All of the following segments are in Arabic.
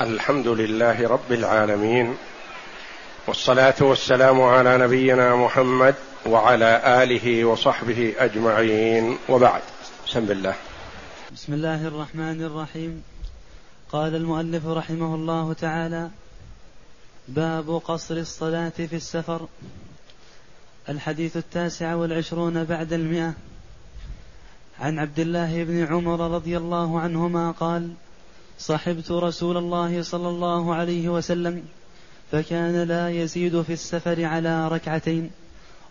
الحمد لله رب العالمين والصلاة والسلام على نبينا محمد وعلى آله وصحبه أجمعين وبعد. بسم الله. بسم الله الرحمن الرحيم. قال المؤلف رحمه الله تعالى باب قصر الصلاة في السفر. الحديث التاسع والعشرون بعد المئة. عن عبد الله بن عمر رضي الله عنهما قال صحبت رسول الله صلى الله عليه وسلم فكان لا يزيد في السفر على ركعتين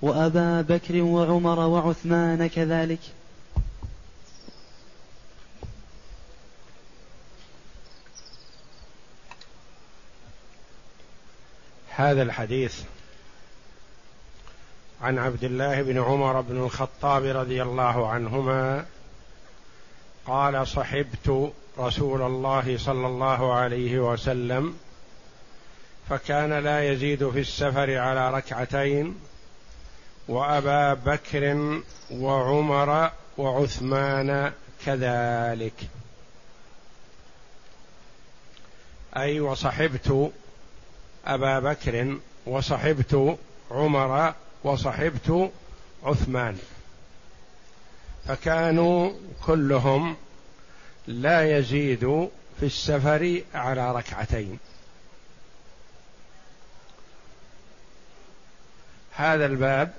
وأبا بكر وعمر وعثمان كذلك. هذا الحديث عن عبد الله بن عمر بن الخطاب رضي الله عنهما قال صحبت رسول الله صلى الله عليه وسلم فكان لا يزيد في السفر على ركعتين وأبا بكر وعمر وعثمان كذلك. أي وصحبت أبا بكر وصحبت عمر وصحبت عثمان فكانوا كلهم لا يزيد في السفر على ركعتين. هذا الباب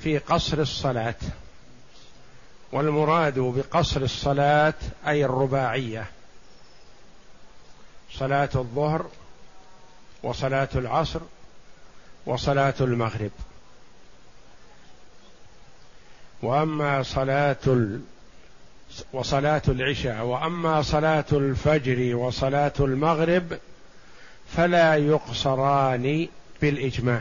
في قصر الصلاة والمراد بقصر الصلاة أي الرباعية. صلاة الظهر وصلاة العصر وصلاة المغرب. وأما صلاة وصلاة العشاء وأما صلاة الفجر وصلاة المغرب فلا يقصران بالإجماع.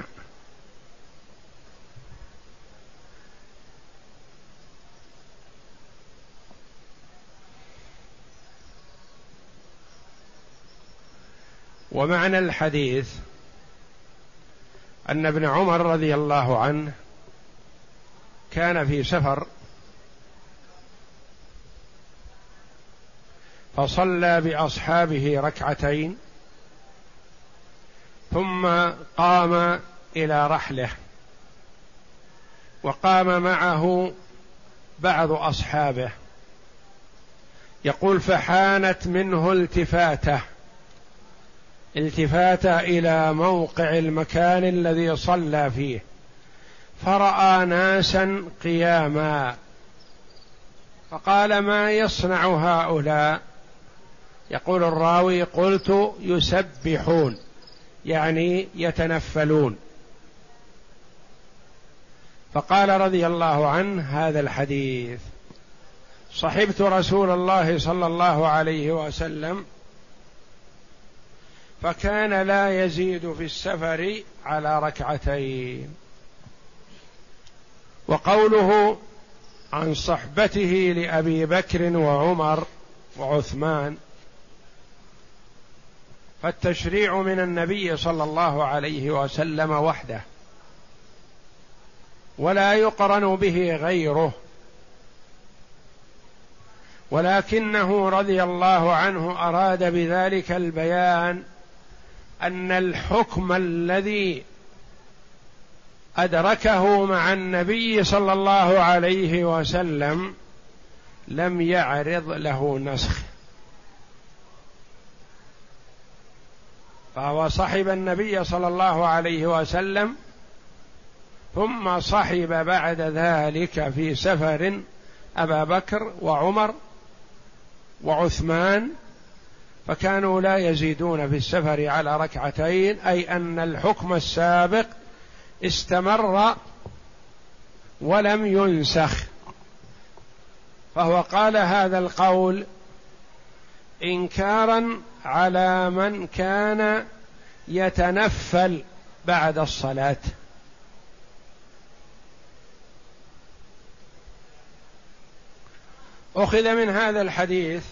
ومعنى الحديث أن ابن عمر رضي الله عنه كان في سفر فصلى بأصحابه ركعتين ثم قام إلى رحله وقام معه بعض أصحابه. يقول فحانت منه التفاته التفات إلى موقع المكان الذي صلى فيه فرأى ناسا قياما فقال ما يصنع هؤلاء؟ يقول الراوي قلت يسبحون يعني يتنفلون. فقال رضي الله عنه هذا الحديث صحبت رسول الله صلى الله عليه وسلم فكان لا يزيد في السفر على ركعتين. وقوله عن صحبته لأبي بكر وعمر وعثمان فالتشريع من النبي صلى الله عليه وسلم وحده. ولا يقرن به غيره. ولكنه رضي الله عنه أراد بذلك البيان أن الحكم الذي أدركه مع النبي صلى الله عليه وسلم لم يعرض له نسخ. فهو صحب النبي صلى الله عليه وسلم ثم صحب بعد ذلك في سفر أبا بكر وعمر وعثمان فكانوا لا يزيدون في السفر على ركعتين أي أن الحكم السابق استمر ولم ينسخ. فهو قال هذا القول انكارا على من كان يتنفل بعد الصلاة. أخذ من هذا الحديث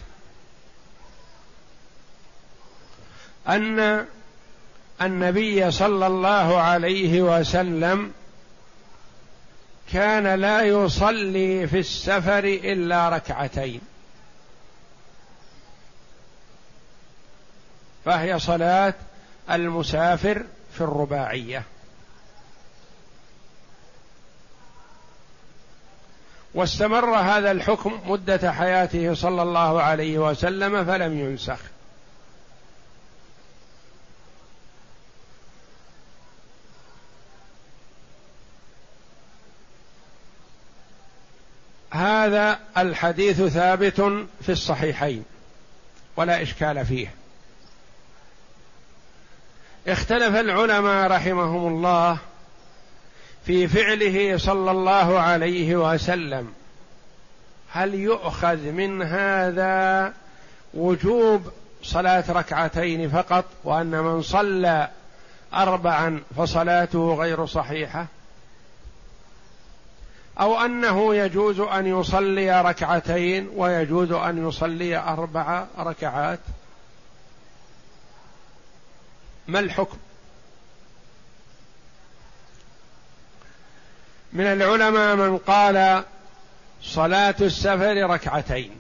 أن النبي صلى الله عليه وسلم كان لا يصلي في السفر إلا ركعتين. فهي صلاة المسافر في الرباعية. واستمر هذا الحكم مدة حياته صلى الله عليه وسلم فلم ينسخ. هذا الحديث ثابت في الصحيحين ولا إشكال فيه. اختلف العلماء رحمهم الله في فعله صلى الله عليه وسلم. هل يؤخذ من هذا وجوب صلاة ركعتين فقط وأن من صلى اربعا فصلاته غير صحيحة؟ أو أنه يجوز أن يصلي ركعتين ويجوز أن يصلي أربع ركعات؟ ما الحكم؟ من العلماء من قال صلاة السفر ركعتين.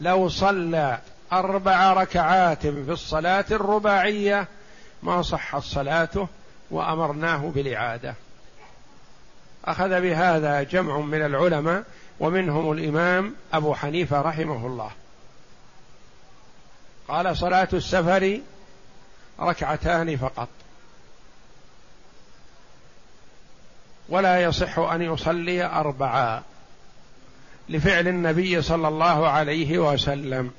لو صلى أربع ركعات في الصلاة الرباعية ما صحت صلاته وأمرناه بالإعادة. أخذ بهذا جمع من العلماء ومنهم الإمام أبو حنيفة رحمه الله. قال صلاة السفر ركعتان فقط. ولا يصح أن يصلي اربعا لفعل النبي صلى الله عليه وسلم.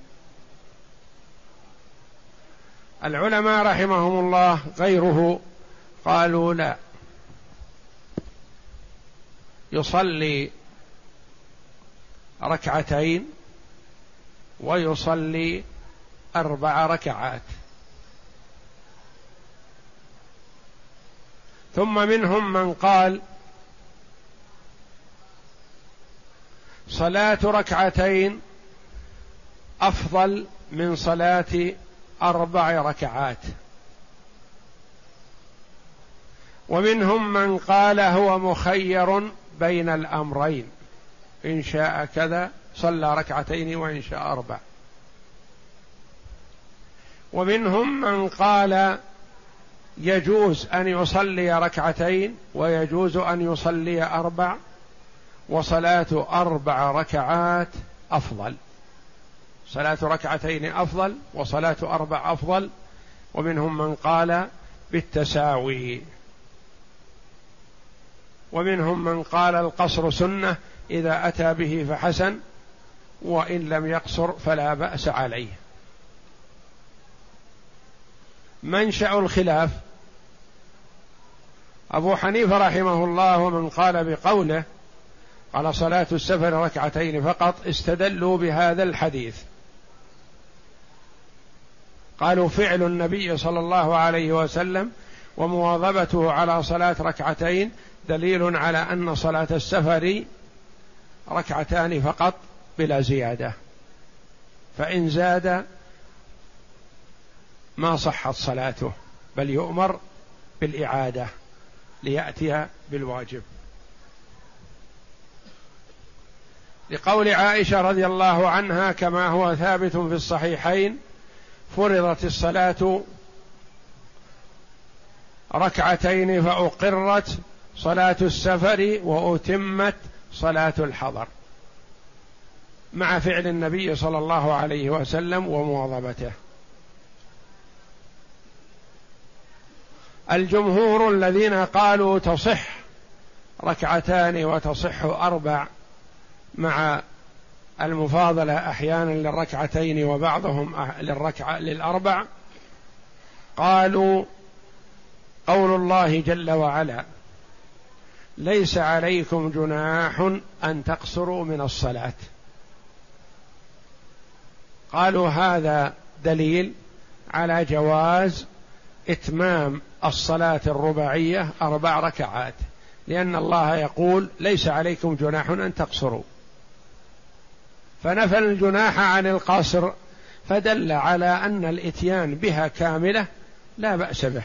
العلماء رحمهم الله غيره قالوا لا. يصلي ركعتين ويصلي أربع ركعات. ثم منهم من قال صلاة ركعتين أفضل من صلاة أربع ركعات. ومنهم من قال هو مخير بين الأمرين. إن شاء كذا صلى ركعتين وإن شاء أربع. ومنهم من قال يجوز أن يصلي ركعتين ويجوز أن يصلي أربع وصلاة أربع ركعات أفضل. صلاة ركعتين أفضل وصلاة أربع أفضل. ومنهم من قال بالتساوي. ومنهم من قال القصر سنة إذا أتى به فحسن وإن لم يقصر فلا بأس عليه. منشأ الخلاف. أبو حنيفة رحمه الله ومن قال بقوله قال صلاة السفر ركعتين فقط استدلوا بهذا الحديث. قالوا فعل النبي صلى الله عليه وسلم ومواظبته على صلاة ركعتين دليل على أن صلاة السفر ركعتان فقط بلا زيادة. فإن زاد ما صحت صلاته بل يؤمر بالإعادة ليأتي بالواجب. لقول عائشة رضي الله عنها كما هو ثابت في الصحيحين فرضت الصلاة ركعتين فأقرت صلاة السفر وأتمت صلاة الحضر مع فعل النبي صلى الله عليه وسلم ومواظبته. الجمهور الذين قالوا تصح ركعتان وتصح أربع مع المفاضلة أحيانا للركعتين وبعضهم للركعة للأربع قالوا قول الله جل وعلا ليس عليكم جناح أن تقصروا من الصلاة. قالوا هذا دليل على جواز إتمام الصلاة الرباعية أربع ركعات لأن الله يقول ليس عليكم جناح أن تقصروا. فنفى الجناح عن القصر فدل على أن الإتيان بها كاملة لا بأس به.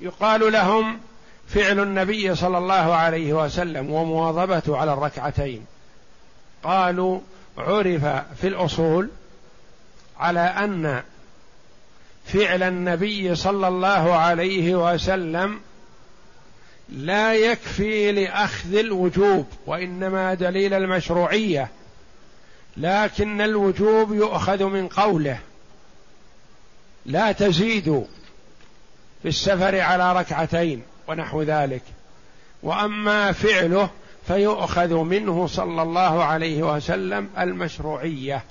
يقال لهم فعل النبي صلى الله عليه وسلم ومواظبته على الركعتين. قالوا عرف في الأصول على أن فعل النبي صلى الله عليه وسلم لا يكفي لأخذ الوجوب وإنما دليل المشروعية لكن الوجوب يؤخذ من قوله لا تزيدوا في السفر على ركعتين ونحو ذلك. وأما فعله فيؤخذ منه صلى الله عليه وسلم المشروعية.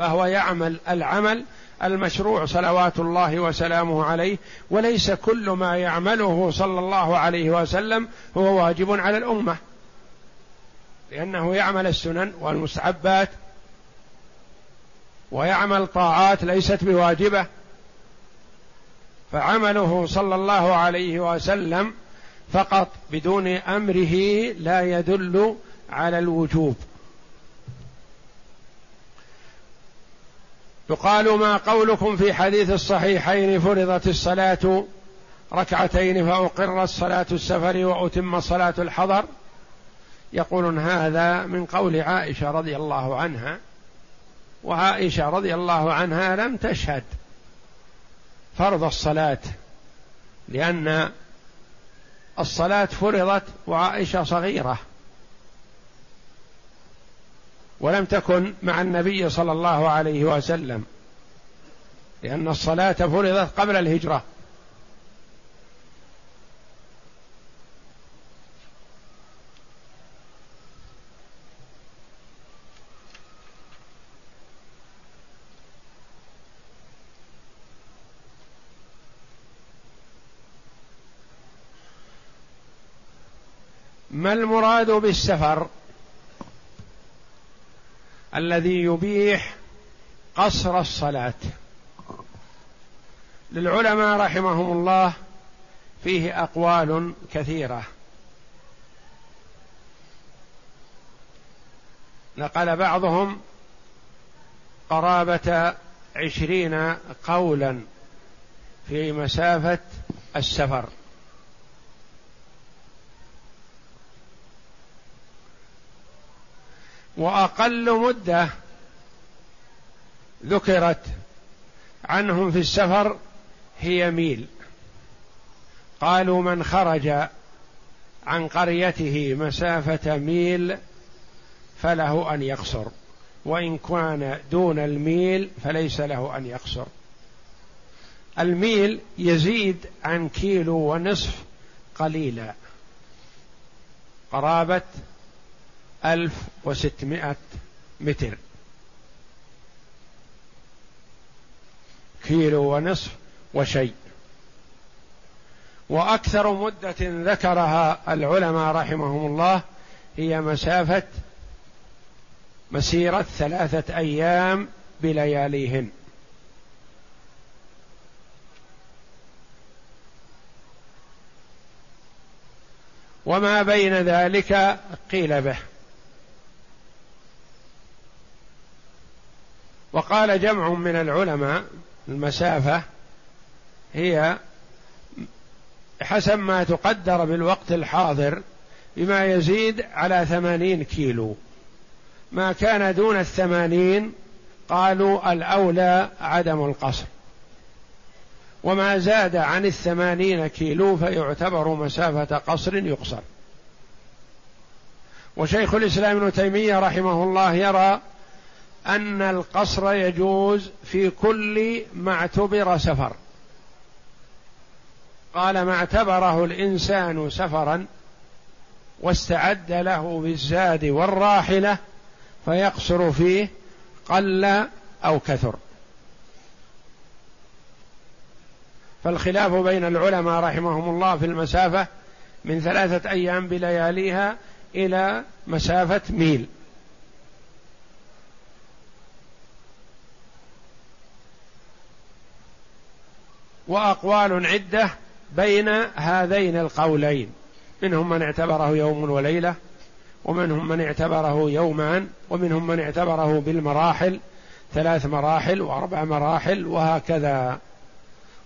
فهو يعمل العمل المشروع صلوات الله وسلامه عليه وليس كل ما يعمله صلى الله عليه وسلم هو واجب على الأمة. لأنه يعمل السنن والمستحبات ويعمل طاعات ليست بواجبة. فعمله صلى الله عليه وسلم فقط بدون أمره لا يدل على الوجوب. يقال ما قولكم في حديث الصحيحين فرضت الصلاة ركعتين فأقر الصلاة السفر وأتم صلاة الحضر. يقولون هذا من قول عائشة رضي الله عنها وعائشة رضي الله عنها لم تشهد فرض الصلاة لأن الصلاة فرضت وعائشة صغيرة. ولم تكن مع النبي صلى الله عليه وسلم لأن الصلاة فرضت قبل الهجرة. ما المراد بالسفر؟ الذي يبيح قصر الصلاة. للعلماء رحمهم الله فيه أقوال كثيرة. نقل بعضهم قرابة عشرين قولا في مسافة السفر. وأقل مدة ذكرت عنهم في السفر هي ميل. قالوا من خرج عن قريته مسافة ميل فله أن يقصر وإن كان دون الميل فليس له أن يقصر. الميل يزيد عن كيلو ونصف قليلا. قرابة ألف وستمائة متر. كيلو ونصف وشيء. وأكثر مدة ذكرها العلماء رحمهم الله هي مسافة مسيرة ثلاثة أيام بلياليهن. وما بين ذلك قيل به. وقال جمع من العلماء المسافة هي حسب ما تقدر بالوقت الحاضر بما يزيد على ثمانين كيلو. ما كان دون الثمانين قالوا الأولى عدم القصر. وما زاد عن الثمانين كيلو فيعتبر مسافة قصر يقصر. وشيخ الإسلام ابن تيمية رحمه الله يرى أن القصر يجوز في كل ما اعتبر سفر. قال ما اعتبره الإنسان سفرا واستعد له بالزاد والراحلة فيقصر فيه قل أو كثر. فالخلاف بين العلماء رحمهم الله في المسافة من ثلاثة أيام بلياليها إلى مسافة ميل. وأقوال عدة بين هذين القولين. منهم من اعتبره يوم وليلة ومنهم من اعتبره يومان ومنهم من اعتبره بالمراحل ثلاث مراحل وأربع مراحل وهكذا.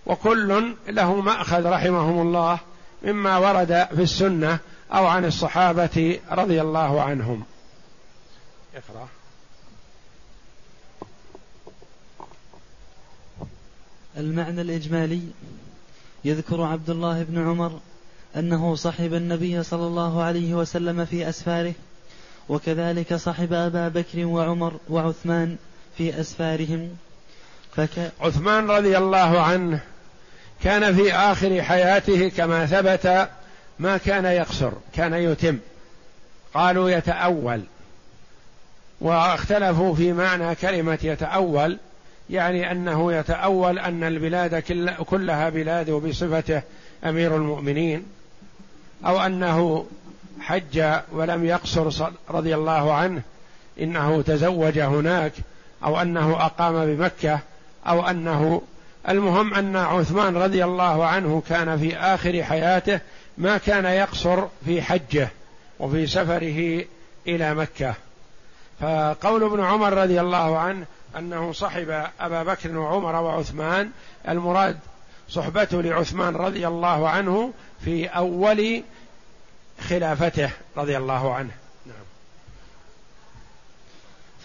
وكل له مأخذ رحمهم الله مما ورد في السنة أو عن الصحابة رضي الله عنهم. اقرأ. المعنى الإجمالي. يذكر عبد الله بن عمر أنه صحب النبي صلى الله عليه وسلم في أسفاره وكذلك صحب أبا بكر وعمر وعثمان في أسفارهم. فك... عثمان رضي الله عنه كان في آخر حياته كما ثبت ما كان يقصر كان يتم. قالوا يتأول. واختلفوا في معنى كلمة يتأول يعني أنه يتأول أن البلاد كلها بلاد بصفته أمير المؤمنين أو أنه حج ولم يقصر رضي الله عنه إنه تزوج هناك أو أنه أقام بمكة أو أنه المهم أن عثمان رضي الله عنه كان في آخر حياته ما كان يقصر في حجه وفي سفره إلى مكة. فقول ابن عمر رضي الله عنه أنه صحب أبا بكر وعمر وعثمان. المراد صحبته لعثمان رضي الله عنه في أول خلافته رضي الله عنه. نعم.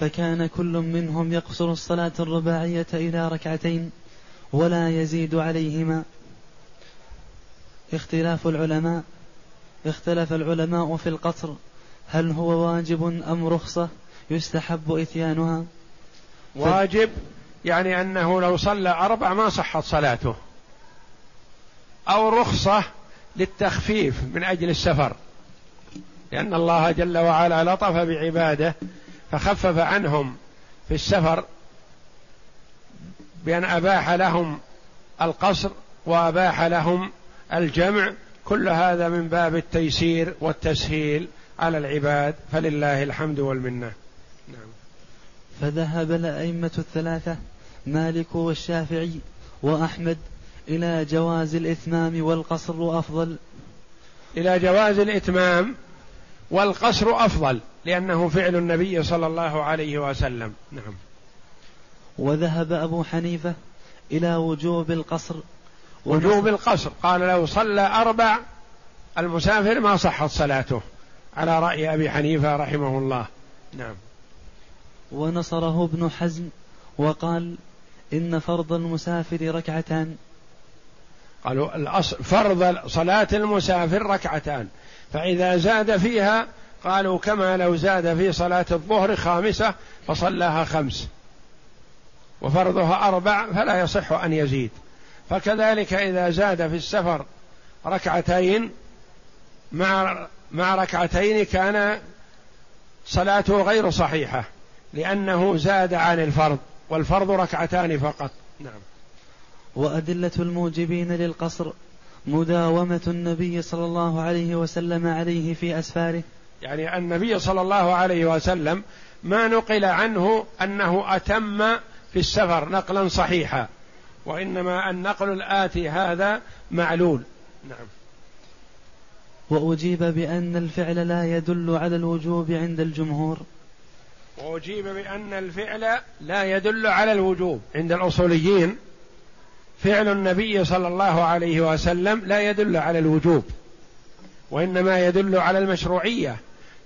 فكان كل منهم يقصر الصلاة الرباعية إلى ركعتين ولا يزيد عليهما. اختلاف العلماء اختلف العلماء في القصر هل هو واجب أم رخصة يستحب إتيانها. واجب يعني أنه لو صلى أربع ما صحت صلاته. أو رخصة للتخفيف من أجل السفر. لأن الله جل وعلا لطف بعباده فخفف عنهم في السفر بأن أباح لهم القصر وأباح لهم الجمع. كل هذا من باب التيسير والتسهيل على العباد. فلله الحمد والمنة. فذهب الأئمة الثلاثة مالك والشافعي وأحمد إلى جواز الإتمام والقصر أفضل. إلى جواز الإتمام والقصر أفضل لأنه فعل النبي صلى الله عليه وسلم. نعم. وذهب أبو حنيفة إلى وجوب القصر. وجوب القصر. قال لو صلى أربع المسافر ما صحت صلاته على رأي أبي حنيفة رحمه الله. نعم. ونصره ابن حزم وقال إن فرض المسافر ركعتان. قالوا الأصل فرض صلاة المسافر ركعتان فإذا زاد فيها قالوا كما لو زاد في صلاة الظهر خامسة فصلاها خمس وفرضها أربع فلا يصح أن يزيد. فكذلك إذا زاد في السفر ركعتين مع مع ركعتين كان صلاته غير صحيحة. لأنه زاد عن الفرض والفرض ركعتان فقط. نعم. وأدلة الموجبين للقصر مداومة النبي صلى الله عليه وسلم عليه في أسفاره. يعني النبي صلى الله عليه وسلم ما نقل عنه أنه أتم في السفر نقلا صحيحا وإنما النقل الآتي هذا معلول. نعم. وأجيب بأن الفعل لا يدل على الوجوب عند الجمهور. وأجيب بأن الفعل لا يدل على الوجوب. عند الأصوليين فعل النبي صلى الله عليه وسلم لا يدل على الوجوب وإنما يدل على المشروعية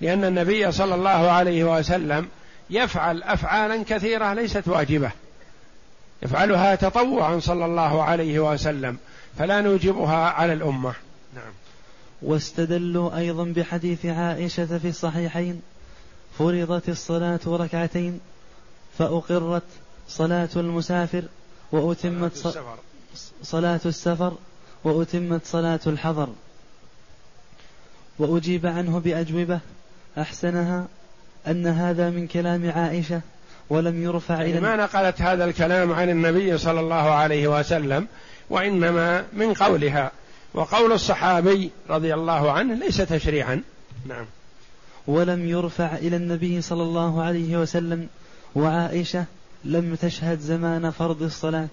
لأن النبي صلى الله عليه وسلم يفعل أفعالا كثيرة ليست واجبة. يفعلها تطوعا صلى الله عليه وسلم فلا نوجبها على الأمة. نعم. واستدلوا أيضا بحديث عائشة في الصحيحين. فرضت الصلاة ركعتين فأقرت صلاة المسافر وأتمت صلاة السفر, وأتمت صلاة الحضر. وأجيب عنه بأجوبة أحسنها أن هذا من كلام عائشة ولم يرفع يعني إلى ما نقلت هذا الكلام عن النبي صلى الله عليه وسلم وإنما من قولها. وقول الصحابي رضي الله عنه ليس تشريعا. نعم. ولم يرفع إلى النبي صلى الله عليه وسلم وعائشة لم تشهد زمان فرض الصلاة.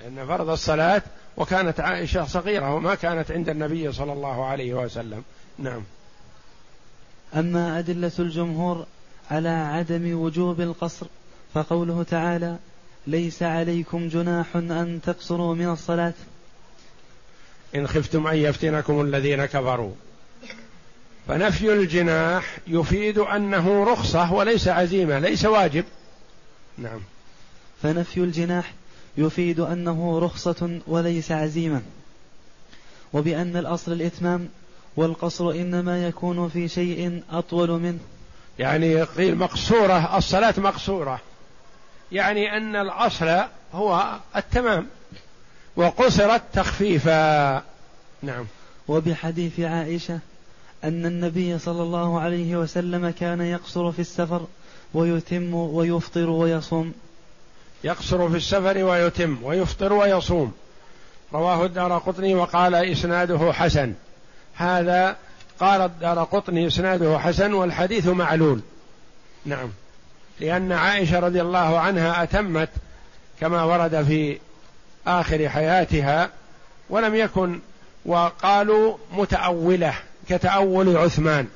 لأن فرض الصلاة وكانت عائشة صغيرة وما كانت عند النبي صلى الله عليه وسلم. نعم. أما أدلة الجمهور على عدم وجوب القصر فقوله تعالى ليس عليكم جناح أن تقصروا من الصلاة. إن خفتم أن يفتنكم الذين كفروا. فنفي الجناح يفيد أنه رخصة وليس عزيمة ليس واجب. نعم. فنفي الجناح يفيد أنه رخصة وليس عزيمة. وبأن الأصل الإتمام والقصر إنما يكون في شيء أطول منه. يعني قيل مقصورة الصلاة مقصورة. يعني أن الأصل هو التمام. وقصرت تخفيفا نعم. وبحديث عائشة أن النبي صلى الله عليه وسلم كان يقصر في السفر ويتم ويفطر ويصوم. يقصر في السفر ويتم ويفطر ويصوم. رواه الدار قطني وقال إسناده حسن. هذا قال الدار قطني إسناده حسن والحديث معلول. نعم. لأن عائشة رضي الله عنها أتمت كما ورد في آخر حياتها ولم يكن وقالوا متأولة. كتأول عثمان.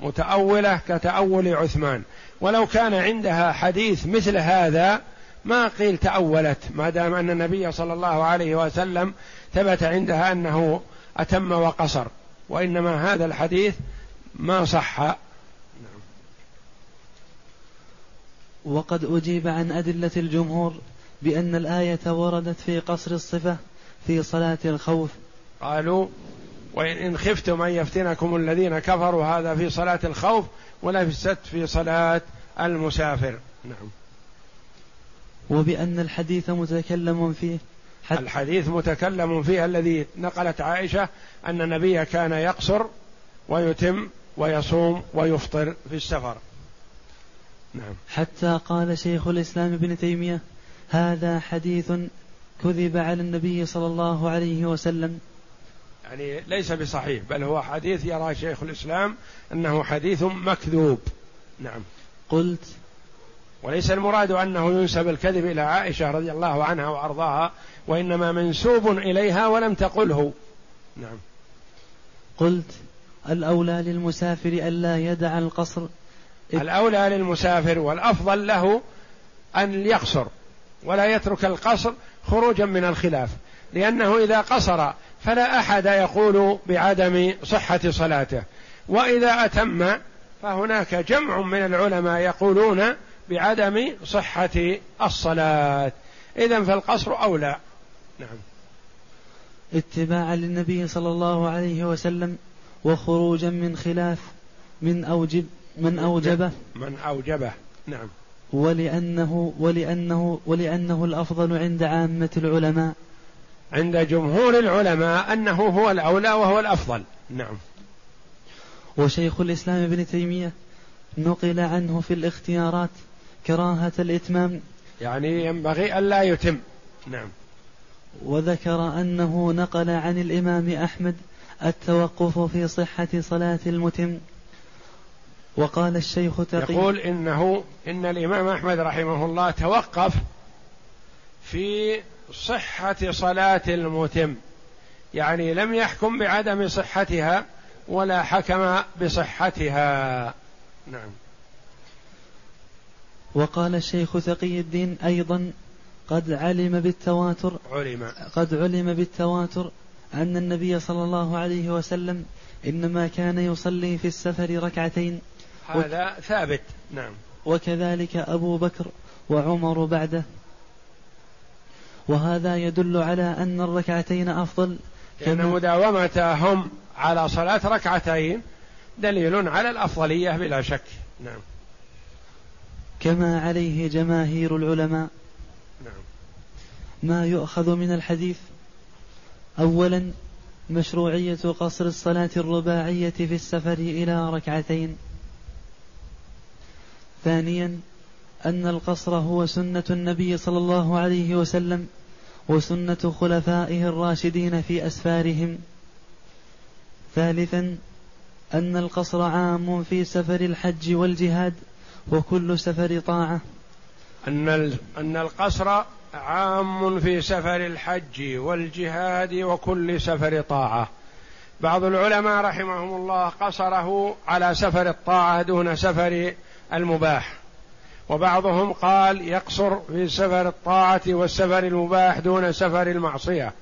متأولة كتأول عثمان. ولو كان عندها حديث مثل هذا ما قيل تأولت ما دام أن النبي صلى الله عليه وسلم ثبت عندها أنه أتم وقصر. وإنما هذا الحديث ما صح. وقد أجيب عن أدلة الجمهور بأن الآية وردت في قصر الصفة في صلاة الخوف. قالوا وإن خفتم أن يفتنكم الذين كفروا هذا في صلاة الخوف ولا في الست في صلاة المسافر. نعم. وبأن الحديث متكلم فيه حتى الحديث متكلم فيه الذي نقلت عائشة أن النبي كان يقصر ويتم ويصوم ويفطر في السفر. نعم. حتى قال شيخ الإسلام ابن تيمية هذا حديث كذب على النبي صلى الله عليه وسلم. يعني ليس بصحيح بل هو حديث يرى شيخ الإسلام أنه حديث مكذوب. نعم. قلت وليس المراد أنه ينسب الكذب إلى عائشة رضي الله عنها وأرضاها وإنما منسوب إليها ولم تقله. نعم. قلت الأولى للمسافر ألا يدع القصر. الأولى للمسافر والأفضل له أن يقصر ولا يترك القصر خروجا من الخلاف لأنه إذا قصر فلا أحد يقول بعدم صحة صلاته. وإذا أتم فهناك جمع من العلماء يقولون بعدم صحة الصلاة. إذا فالقصر أولى. نعم. اتباعا للنبي صلى الله عليه وسلم وخروجا من خلاف من أوجب من أوجبه. من أوجبه. نعم. ولأنه ولأنه ولأنه الأفضل عند عامة العلماء عند جمهور العلماء أنه هو الأولى وهو الأفضل. نعم. وشيخ الإسلام ابن تيمية نقل عنه في الاختيارات كراهة الإتمام. يعني ينبغي ألا يتم. نعم. وذكر أنه نقل عن الإمام أحمد التوقف في صحة صلاة المتم. وقال الشيخ تقي يقول إنه إن الإمام أحمد رحمه الله توقف في صحة صلاة المتم. يعني لم يحكم بعدم صحتها ولا حكم بصحتها. نعم. وقال الشيخ تقي الدين أيضا قد علم بالتواتر علم. قد علم بالتواتر أن النبي صلى الله عليه وسلم إنما كان يصلي في السفر ركعتين. هذا وك ثابت. نعم. وكذلك أبو بكر وعمر بعده. وهذا يدل على أن الركعتين أفضل لأن مداومتهم على صلاة ركعتين دليل على الأفضلية بلا شك. نعم. كما عليه جماهير العلماء. نعم. ما يؤخذ من الحديث أولا مشروعية قصر الصلاة الرباعية في السفر إلى ركعتين. ثانيا أن القصر هو سنة النبي صلى الله عليه وسلم. وسنة خلفائه الراشدين في أسفارهم. ثالثا أن القصر عام في سفر الحج والجهاد وكل سفر طاعة. أن أن القصر عام في سفر الحج والجهاد وكل سفر طاعة. بعض العلماء رحمهم الله قصره على سفر الطاعة دون سفر المباح. وبعضهم قال يقصر في سفر الطاعة والسفر المباح دون سفر المعصية.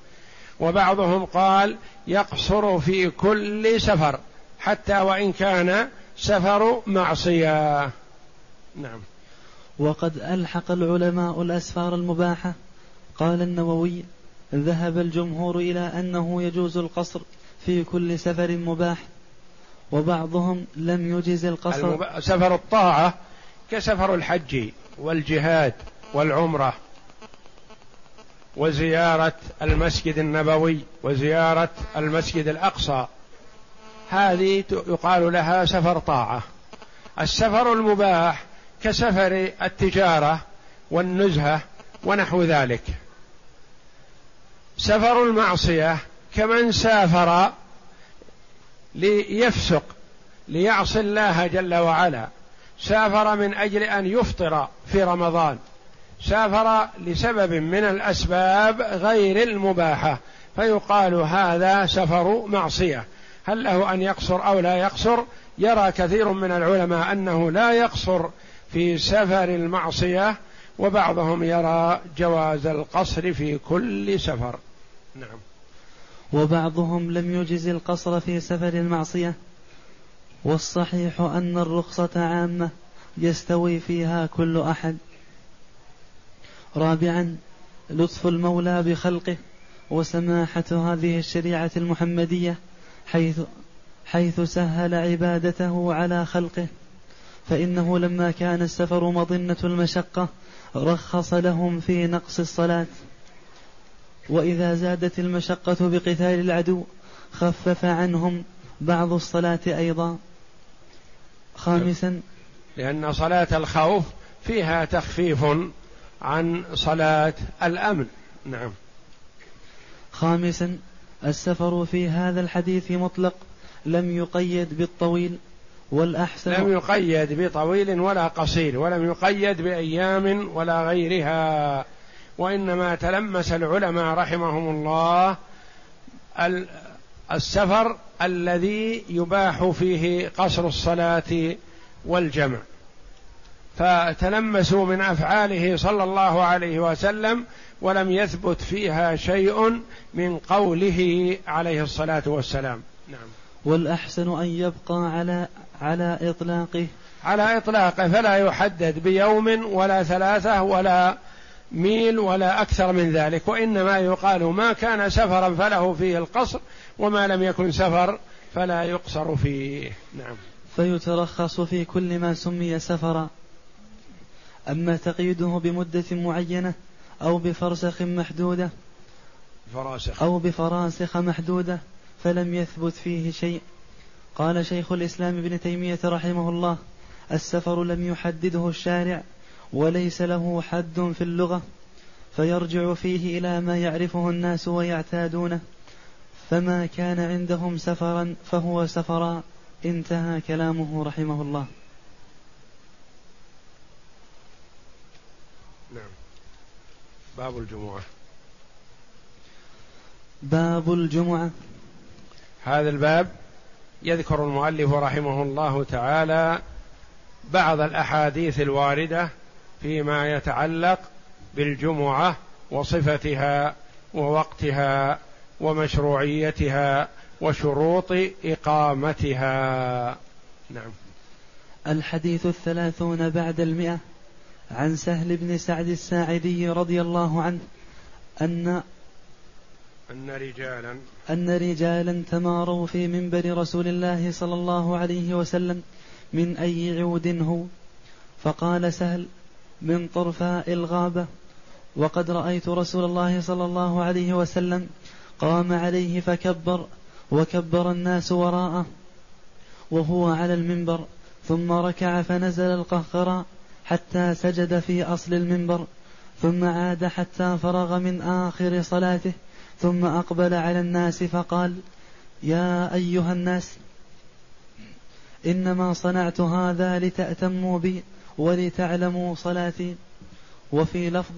وبعضهم قال يقصر في كل سفر حتى وإن كان سفر معصية. نعم. وقد ألحق العلماء الأسفار المباحة. قال النووي ذهب الجمهور إلى أنه يجوز القصر في كل سفر مباح وبعضهم لم يجز القصر. المب... سفر الطاعة كسفر الحج والجهاد والعمرة وزيارة المسجد النبوي وزيارة المسجد الأقصى. هذه يقال لها سفر طاعة. السفر المباح كسفر التجارة والنزهة ونحو ذلك. سفر المعصية كمن سافر ليفسق ليعصي الله جل وعلا. سافر من أجل أن يفطر في رمضان. سافر لسبب من الأسباب غير المباحة فيقال هذا سفر معصية. هل له أن يقصر أو لا يقصر؟ يرى كثير من العلماء أنه لا يقصر في سفر المعصية وبعضهم يرى جواز القصر في كل سفر. نعم. وبعضهم لم يجز القصر في سفر المعصية. والصحيح أن الرخصة عامة يستوي فيها كل أحد. رابعا لطف المولى بخلقه وسماحة هذه الشريعة المحمدية حيث حيث سهل عبادته على خلقه. فإنه لما كان السفر مظنة المشقة رخص لهم في نقص الصلاة. وإذا زادت المشقة بقتال العدو خفف عنهم بعض الصلاة أيضا. خامسا. لأن صلاة الخوف فيها تخفيف عن صلاة الأمن. نعم. خامسا السفر في هذا الحديث مطلق لم يقيد بالطويل والأحسن لم يقيد بطويل ولا قصير ولم يقيد بأيام ولا غيرها. وإنما تلمس العلماء رحمهم الله السفر الذي يباح فيه قصر الصلاة والجمع. فتلمسوا من أفعاله صلى الله عليه وسلم ولم يثبت فيها شيء من قوله عليه الصلاة والسلام. نعم. والأحسن أن يبقى على على إطلاقه. على إطلاقه فلا يحدد بيوم ولا ثلاثة ولا ميل ولا أكثر من ذلك وإنما يقال ما كان سفرا فله فيه القصر وما لم يكن سفر فلا يقصر فيه. نعم. فيترخص في كل ما سمي سفرا. أما تقييده بمدة معينة أو بفرسخ محدودة فراسخ. أو بفراسخ محدودة فلم يثبت فيه شيء. قال شيخ الإسلام ابن تيمية رحمه الله السفر لم يحدده الشارع وليس له حد في اللغة فيرجع فيه إلى ما يعرفه الناس ويعتادونه. فما كان عندهم سفرا فهو سفرا انتهى كلامه رحمه الله. نعم. باب الجمعة. باب الجمعة. هذا الباب يذكر المؤلف رحمه الله تعالى بعض الأحاديث الواردة فيما يتعلق بالجمعة وصفتها ووقتها ومشروعيتها وشروط إقامتها. نعم. الحديث الثلاثون بعد المئة عن سهل بن سعد الساعدي رضي الله عنه أن أن رجالا أن رجالا تماروا في منبر رسول الله صلى الله عليه وسلم من أي عود هو؟ فقال سهل من طرفاء الغابة. وقد رأيت رسول الله صلى الله عليه وسلم قام عليه فكبر وكبر الناس وراءه وهو على المنبر ثم ركع فنزل القهقرى حتى سجد في أصل المنبر ثم عاد حتى فرغ من آخر صلاته ثم أقبل على الناس فقال يا أيها الناس إنما صنعت هذا لتأتموا بي ولتعلموا صلاتي. وفي لفظ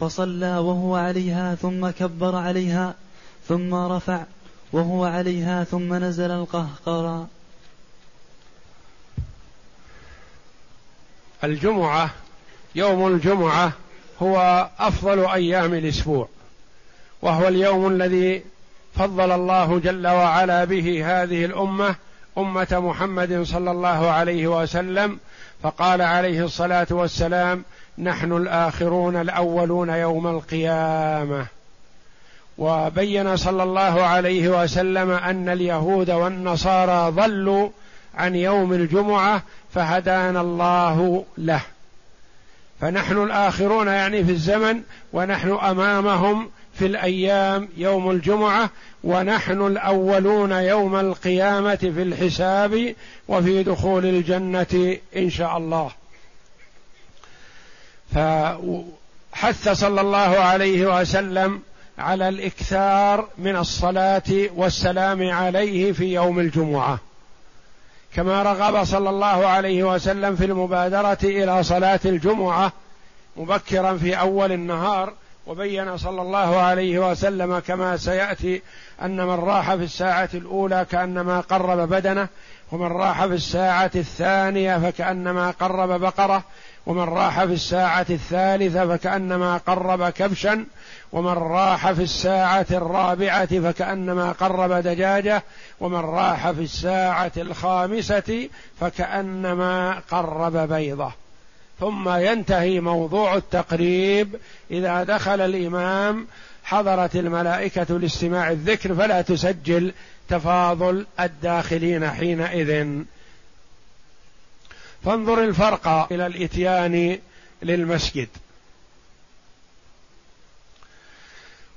فصلى وهو عليها ثم كبر عليها ثم رفع وهو عليها ثم نزل القهقرى. الجمعة يوم الجمعة هو أفضل أيام الأسبوع وهو اليوم الذي فضل الله جل وعلا به هذه الأمة أمة محمد صلى الله عليه وسلم فقال عليه الصلاة والسلام نحن الآخرون الأولون يوم القيامة. وبين صلى الله عليه وسلم أن اليهود والنصارى ضلوا عن يوم الجمعة فهدانا الله له. فنحن الآخرون يعني في الزمن ونحن أمامهم في الأيام يوم الجمعة ونحن الأولون يوم القيامة في الحساب وفي دخول الجنة إن شاء الله. فحث صلى الله عليه وسلم على الإكثار من الصلاة والسلام عليه في يوم الجمعة. كما رغب صلى الله عليه وسلم في المبادرة إلى صلاة الجمعة مبكرا في أول النهار وبين صلى الله عليه وسلم كما سيأتي أن من راح في الساعة الأولى كأنما قرب بدنه ومن راح في الساعة الثانية فكأنما قرب بقرة ومن راح في الساعة الثالثة فكأنما قرب كبشا ومن راح في الساعة الرابعة فكأنما قرب دجاجة ومن راح في الساعة الخامسة فكأنما قرب بيضة. ثم ينتهي موضوع التقريب. إذا دخل الإمام حضرت الملائكة لاستماع الذكر فلا تسجل تفاضل الداخلين حينئذ. فانظر الفرق إلى الإتيان للمسجد.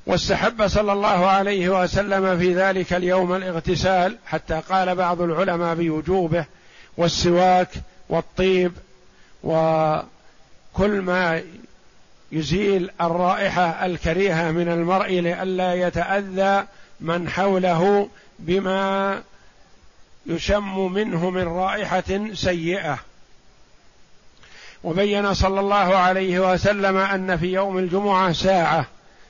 واستحب صلى الله عليه وسلم في ذلك اليوم الاغتسال حتى قال بعض العلماء بوجوبه والسواك والطيب وكل ما يزيل الرائحة الكريهة من المرء لئلا يتأذى من حوله بما يشم منه من رائحة سيئة. وبين صلى الله عليه وسلم أن في يوم الجمعة ساعة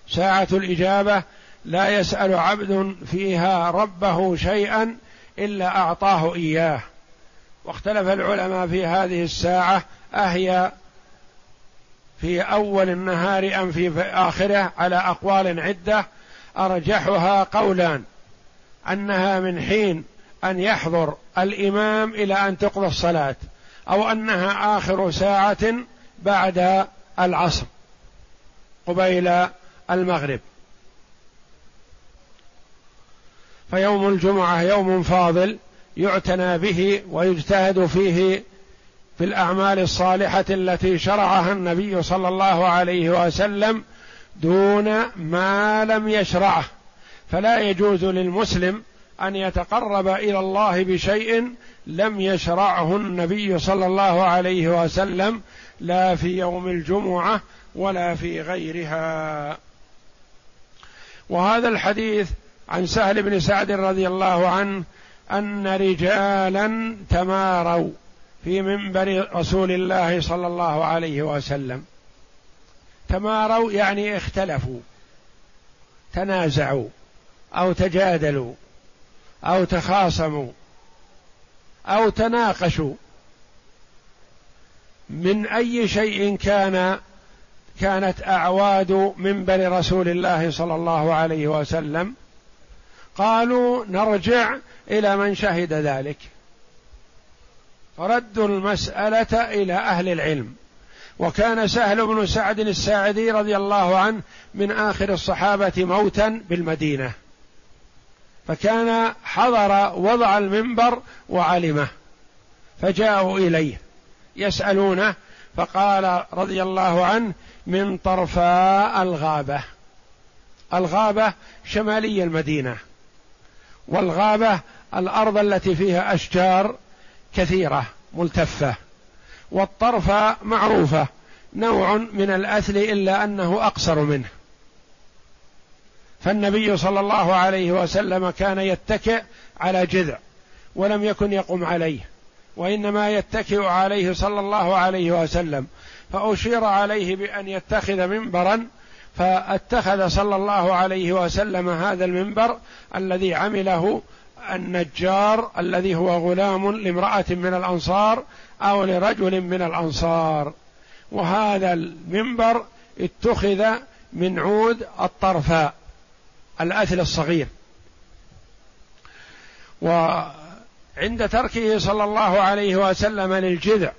ساعة الإجابة لا يسأل عبد فيها ربه شيئا إلا أعطاه إياه. واختلف العلماء في هذه الساعة أهي في أول النهار أم في آخره على أقوال عدة أرجحها قولان أنها من حين أن يحضر الإمام إلى أن تقضى الصلاة أو أنها آخر ساعة بعد العصر قبيل المغرب. فيوم الجمعة يوم فاضل يعتنى به ويجتهد فيه في الأعمال الصالحة التي شرعها النبي صلى الله عليه وسلم دون ما لم يشرعه. فلا يجوز للمسلم أن يتقرب إلى الله بشيء لم يشرعه النبي صلى الله عليه وسلم لا في يوم الجمعة ولا في غيرها. وهذا الحديث عن سهل بن سعد رضي الله عنه أن رجالا تماروا. في منبر رسول الله صلى الله عليه وسلم. تماروا يعني اختلفوا تنازعوا أو تجادلوا أو تخاصموا أو تناقشوا. من أي شيء كان كانت أعواد منبر رسول الله صلى الله عليه وسلم؟ قالوا نرجع إلى من شهد ذلك. فردوا المسألة إلى أهل العلم. وكان سهل بن سعد الساعدي رضي الله عنه من آخر الصحابة موتا بالمدينة. فكان حضر وضع المنبر وعلمه فجاءوا إليه يسألونه فقال رضي الله عنه من طرفاء الغابة. الغابة شمالي المدينة والغابة الأرض التي فيها أشجار كثيرة ملتفة. والطرف معروفة. نوع من الأثل إلا أنه أقصر منه. فالنبي صلى الله عليه وسلم كان يتكئ على جذع ولم يكن يقم عليه. وإنما يتكئ عليه صلى الله عليه وسلم. فأشير عليه بأن يتخذ منبرا فاتخذ صلى الله عليه وسلم هذا المنبر الذي عمله النجار الذي هو غلام لامرأة من الأنصار أو لرجل من الأنصار. وهذا المنبر اتخذ من عود الطرفاء الأثل الصغير. وعند تركه صلى الله عليه وسلم للجذع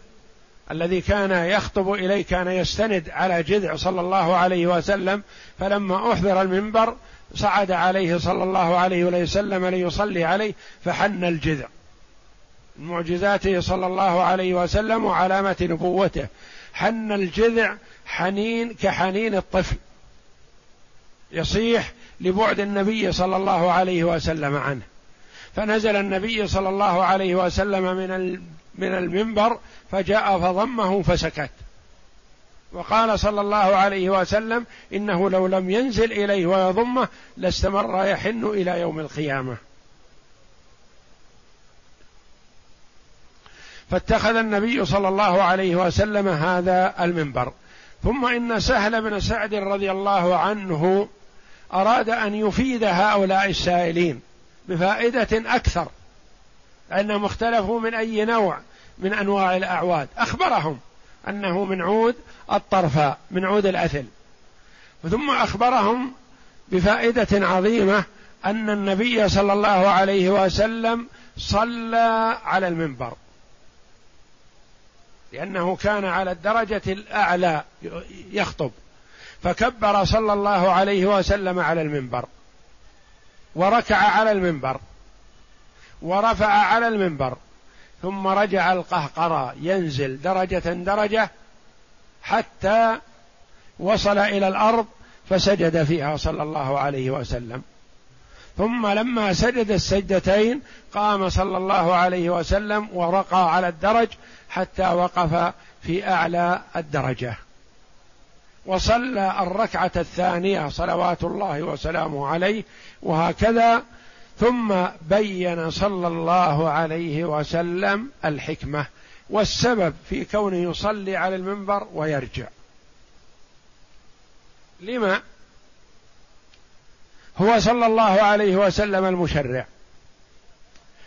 الذي كان يخطب إليه كان يستند على جذع صلى الله عليه وسلم فلما أحضر المنبر صعد عليه صلى الله عليه وسلم ليصلي عليه فحن الجذع. معجزاته صلى الله عليه وسلم وعلامة نبوته. حن الجذع حنين كحنين الطفل. يصيح لبعد النبي صلى الله عليه وسلم عنه. فنزل النبي صلى الله عليه وسلم من من المنبر فجاء فضمه فسكت. وقال صلى الله عليه وسلم إنه لو لم ينزل إليه ويضمه لاستمر يحن إلى يوم القيامة. فاتخذ النبي صلى الله عليه وسلم هذا المنبر. ثم إن سهل بن سعد رضي الله عنه أراد أن يفيد هؤلاء السائلين بفائدة أكثر انهم اختلفوا من أي نوع من أنواع الأعواد. أخبرهم أنه من عود الطرفاء من عود الأثل. ثم أخبرهم بفائدة عظيمة أن النبي صلى الله عليه وسلم صلى على المنبر. لأنه كان على الدرجة الأعلى يخطب. فكبر صلى الله عليه وسلم على المنبر. وركع على المنبر. ورفع على المنبر. ثم رجع القهقرى ينزل درجة درجة حتى وصل إلى الأرض فسجد فيها صلى الله عليه وسلم. ثم لما سجد السجدتين قام صلى الله عليه وسلم ورقى على الدرج حتى وقف في أعلى الدرجة. وصلى الركعة الثانية صلوات الله وسلامه عليه وهكذا ثم بين صلى الله عليه وسلم الحكمة والسبب في كونه يصلي على المنبر ويرجع. لما؟ هو صلى الله عليه وسلم المشرع.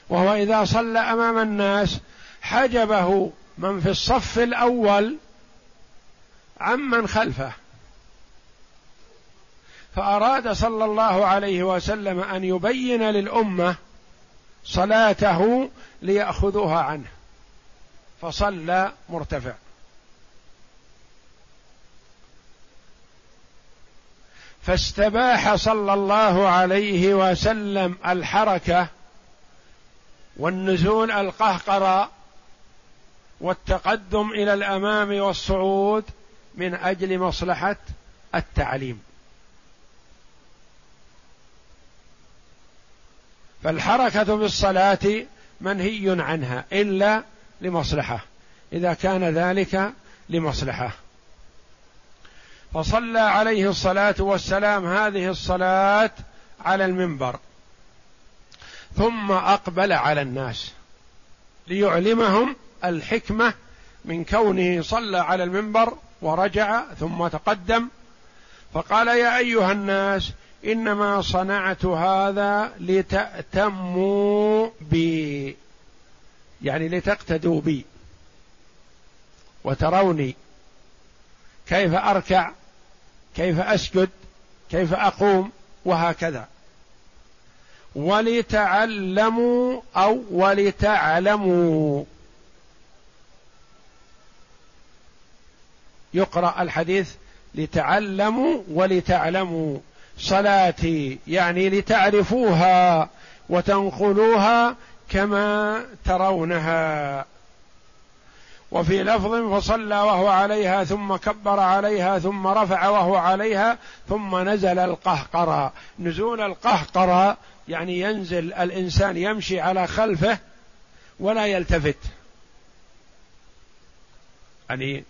وهو إذا صلى أمام الناس حجبه من في الصف الأول عمن خلفه. فأراد صلى الله عليه وسلم أن يبين للأمة صلاته ليأخذوها عنه. فصلى مرتفع. فاستباح صلى الله عليه وسلم الحركة والنزول القهقرة والتقدم إلى الأمام والصعود من أجل مصلحة التعليم. فالحركة بالصلاة منهي عنها إلا لمصلحة إذا كان ذلك لمصلحة. فصلى عليه الصلاة والسلام هذه الصلاة على المنبر ثم أقبل على الناس ليعلمهم الحكمة من كونه صلى على المنبر ورجع ثم تقدم. فقال يا أيها الناس إنما صنعت هذا لتأتموا بي. يعني لتقتدوا بي. وتروني. كيف أركع؟ كيف أسجد؟ كيف أقوم؟ وهكذا. ولتعلموا أو ولتعلموا. يقرأ الحديث لتعلموا ولتعلموا. صلاتي يعني لتعرفوها وتنقلوها كما ترونها. وفي لفظ فصلى وهو عليها ثم كبر عليها ثم رفع وهو عليها ثم نزل القهقرى. نزول القهقرى يعني ينزل الإنسان يمشي على خلفه ولا يلتفت. يعني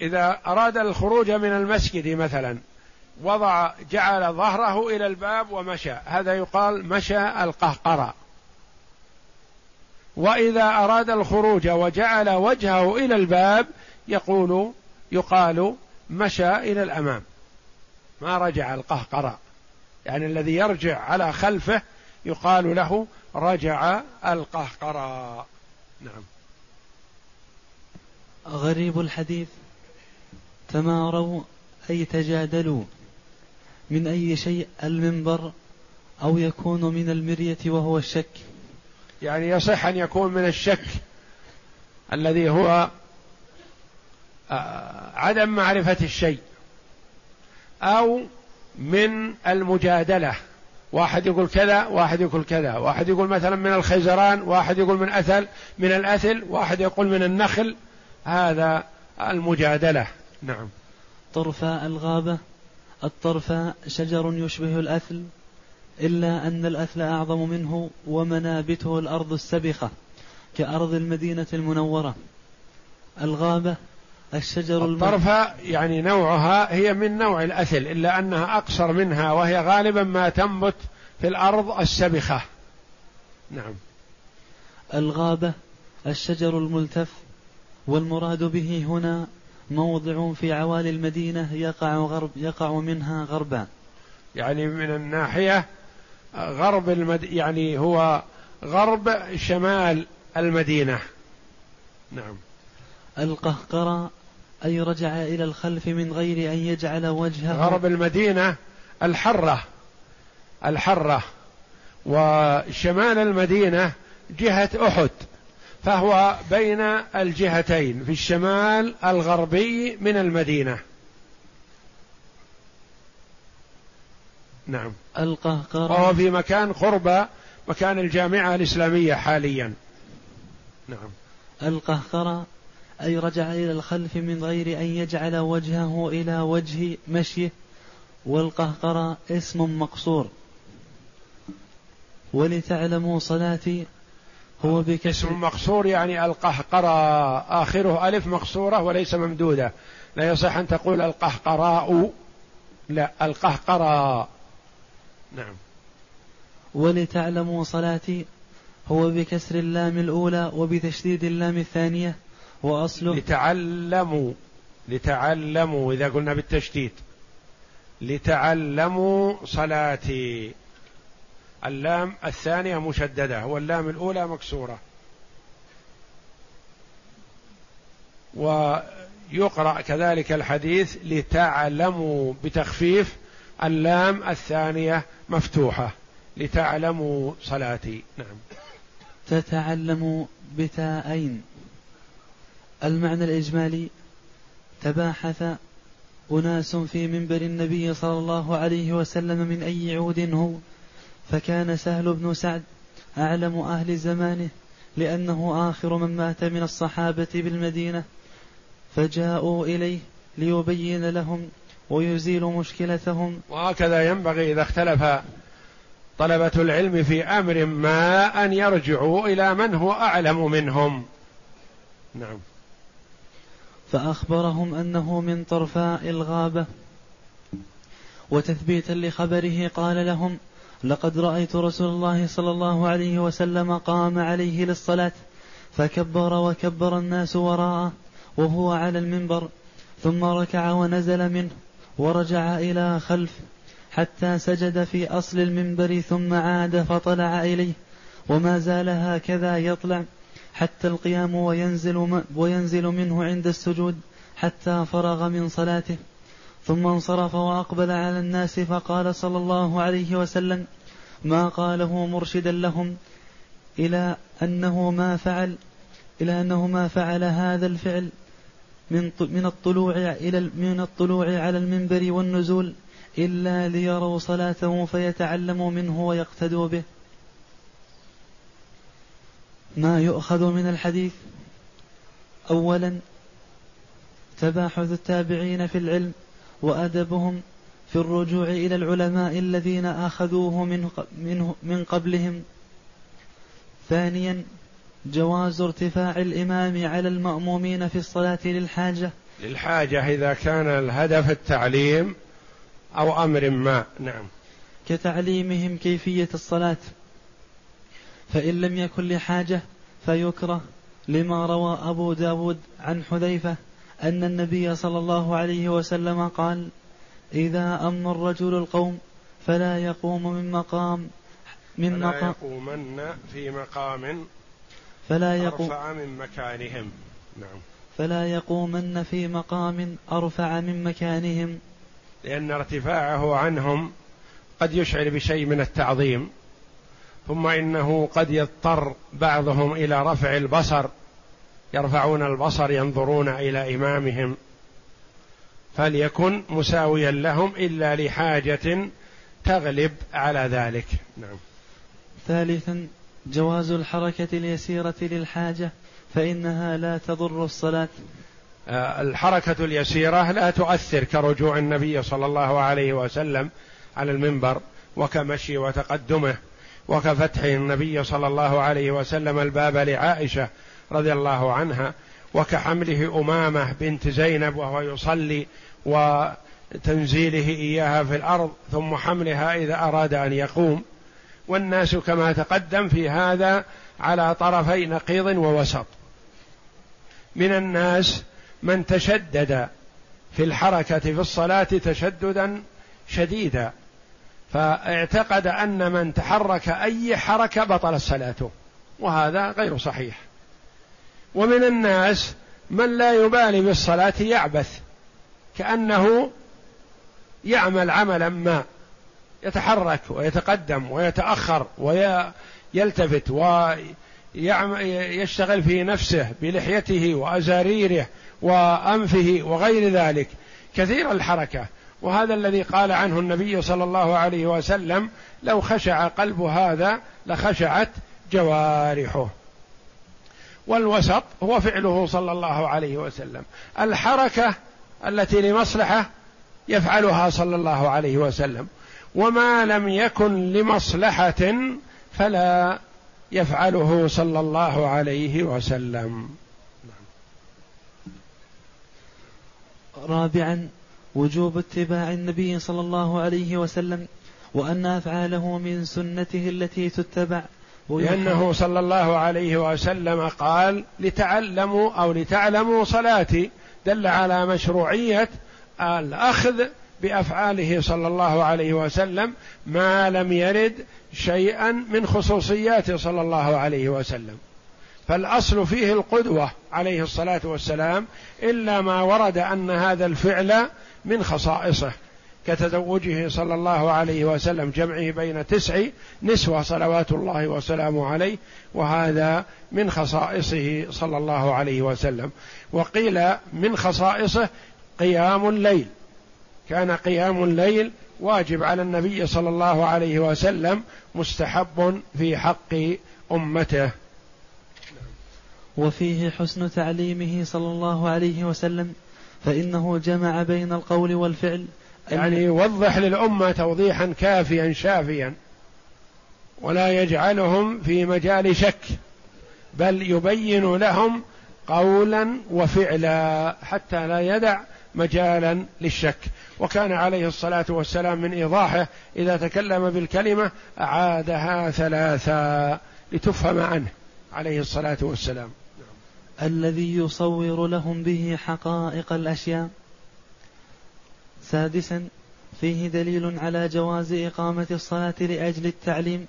إذا أراد الخروج من المسجد مثلا وضع جعل ظهره إلى الباب ومشى. هذا يقال مشى القهقرة وإذا أراد الخروج وجعل وجهه إلى الباب يقول يقال مشى إلى الأمام. ما رجع القهقرة يعني الذي يرجع على خلفه يقال له رجع القهقرى. نعم. غريب الحديث. تماروا أي تجادلوا. من أي شيء؟ المنبر أو يكون من المرية وهو الشك. يعني يصح أن يكون من الشك الذي هو آه، عدم معرفة الشيء أو من المجادلة. واحد يقول كذا واحد يقول كذا. واحد يقول مثلا من الخيزران واحد يقول من أثل من الأثل واحد يقول من النخل. هذا المجادلة. نعم. طرفاء الغابة. الطرفاء شجر يشبه الأثل إلا أن الأثل أعظم منه ومنابته الأرض السبخة كأرض المدينة المنورة. الغابة الشجر الطرفة يعني نوعها هي من نوع الأثل إلا أنها أقصر منها وهي غالبا ما تنبت في الأرض السبخة. نعم. الغابة الشجر الملتف والمراد به هنا موضع في عوالي المدينة يقع غرب يقع منها غربا يعني من الناحية غرب المد... يعني هو غرب شمال المدينة. نعم. القهقرة أي رجع إلى الخلف من غير أن يجعل وجهه. غرب المدينة الحرة الحرة. وشمال المدينة جهة أحد. فهو بين الجهتين في الشمال الغربي من المدينة. نعم. القهقرة وهو في مكان قرب مكان الجامعة الإسلامية حاليا. نعم. القهقرة أي رجع إلى الخلف من غير أن يجعل وجهه إلى وجه مشيه. والقهقرة اسم مقصور. ولتعلموا صلاتي هو بكسر اسم مقصور يعني القهقرة آخره ألف مقصورة وليس ممدودة. لا يصح أن تقول القهقراء. لا القهقرة نعم. ولتعلموا صلاتي هو بكسر اللام الأولى وبتشديد اللام الثانية وأصله. لتعلموا لتعلموا إذا قلنا بالتشديد. لتعلموا صلاتي. اللام الثانية مشددة واللام الأولى مكسورة. ويقرأ كذلك الحديث لتعلموا بتخفيف اللام الثانية مفتوحة. لتعلموا صلاتي. نعم. تتعلموا بتاءين المعنى الإجمالي تباحث أناس في منبر النبي صلى الله عليه وسلم من أي عود هو فكان سهل بن سعد أعلم أهل زمانه لأنه آخر من مات من الصحابة بالمدينة فجاءوا إليه ليبين لهم ويزيل مشكلتهم. وهكذا ينبغي إذا اختلف طلبة العلم في أمر ما أن يرجعوا إلى من هو أعلم منهم. نعم. فأخبرهم أنه من طرفاء الغابة. وتثبيتا لخبره قال لهم لقد رأيت رسول الله صلى الله عليه وسلم قام عليه للصلاة فكبر وكبر الناس وراءه وهو على المنبر ثم ركع ونزل منه ورجع إلى خلف حتى سجد في أصل المنبر ثم عاد فطلع إليه وما زال هكذا يطلع حتى القيام وينزل, وينزل منه عند السجود حتى فرغ من صلاته. ثم انصرف وأقبل على الناس فقال صلى الله عليه وسلم ما قاله مرشدا لهم إلى أنه ما فعل إلى أنه ما فعل هذا الفعل من من الطلوع إلى من الطلوع على المنبر والنزول إلا ليروا صلاته فيتعلموا منه ويقتدوا به. ما يؤخذ من الحديث أولا تباحث التابعين في العلم وأدبهم في الرجوع إلى العلماء الذين أخذوه من, منه من قبلهم. ثانيا جواز ارتفاع الإمام على المأمومين في الصلاة للحاجة. للحاجة إذا كان الهدف التعليم أو أمر ما. نعم. كتعليمهم كيفية الصلاة. فإن لم يكن لحاجة فيكره لما روى أبو داود عن حذيفة أن النبي صلى الله عليه وسلم قال إذا أما الرجل القوم فلا يقوم من مقام من فلا مقام يقومن في مقام فلا يقوم أرفع من مكانهم. نعم. فلا يقومن في مقام أرفع من مكانهم. لأن ارتفاعه عنهم قد يشعر بشيء من التعظيم ثم إنه قد يضطر بعضهم إلى رفع البصر يرفعون البصر ينظرون إلى إمامهم فليكن مساويا لهم إلا لحاجة تغلب على ذلك. نعم. ثالثا جواز الحركة اليسيرة للحاجة فإنها لا تضر الصلاة. آه، الحركة اليسيرة لا تؤثر كرجوع النبي صلى الله عليه وسلم على المنبر وكمشي وتقدمه وكفتح النبي صلى الله عليه وسلم الباب لعائشة رضي الله عنها وكحمله أمامة بنت زينب وهو يصلي وتنزيله إياها في الأرض ثم حملها إذا أراد أن يقوم. والناس كما تقدم في هذا على طرفي نقيض ووسط. من الناس من تشدد في الحركة في الصلاة تشددا شديدا فاعتقد أن من تحرك أي حركة بطل صلاته وهذا غير صحيح. ومن الناس من لا يبالي بالصلاة يعبث كأنه يعمل عملا ما يتحرك ويتقدم ويتأخر ويلتفت ويشتغل في نفسه بلحيته وأزاريره وأنفه وغير ذلك. كثير الحركة. وهذا الذي قال عنه النبي صلى الله عليه وسلم لو خشع قلب هذا لخشعت جوارحه. والوسط هو فعله صلى الله عليه وسلم. الحركة التي لمصلحة يفعلها صلى الله عليه وسلم. وما لم يكن لمصلحة فلا يفعله صلى الله عليه وسلم. رابعا وجوب اتباع النبي صلى الله عليه وسلم وأن أفعاله من سنته التي تتبع لأنه صلى الله عليه وسلم قال لتعلموا أو لتعلموا صلاتي دل على مشروعية الأخذ بأفعاله صلى الله عليه وسلم ما لم يرد شيئا من خصوصياته صلى الله عليه وسلم. فالأصل فيه القدوة عليه الصلاة والسلام إلا ما ورد أن هذا الفعل من خصائصه. كتزوجه صلى الله عليه وسلم جمعه بين تسع نسوة صلوات الله وسلامه عليه وهذا من خصائصه صلى الله عليه وسلم. وقيل من خصائصه قيام الليل. كان قيام الليل واجب على النبي صلى الله عليه وسلم مستحب في حق أمته. وفيه حسن تعليمه صلى الله عليه وسلم فإنه جمع بين القول والفعل يعني يوضح للأمة توضيحا كافيا شافيا. ولا يجعلهم في مجال شك بل يبين لهم قولا وفعلا حتى لا يدع مجالا للشك. وكان عليه الصلاة والسلام من إيضاحه إذا تكلم بالكلمة أعادها ثلاثا لتفهم عنه عليه الصلاة والسلام. الذي يصور لهم به حقائق الأشياء. سادسا فيه دليل على جواز إقامة الصلاة لأجل التعليم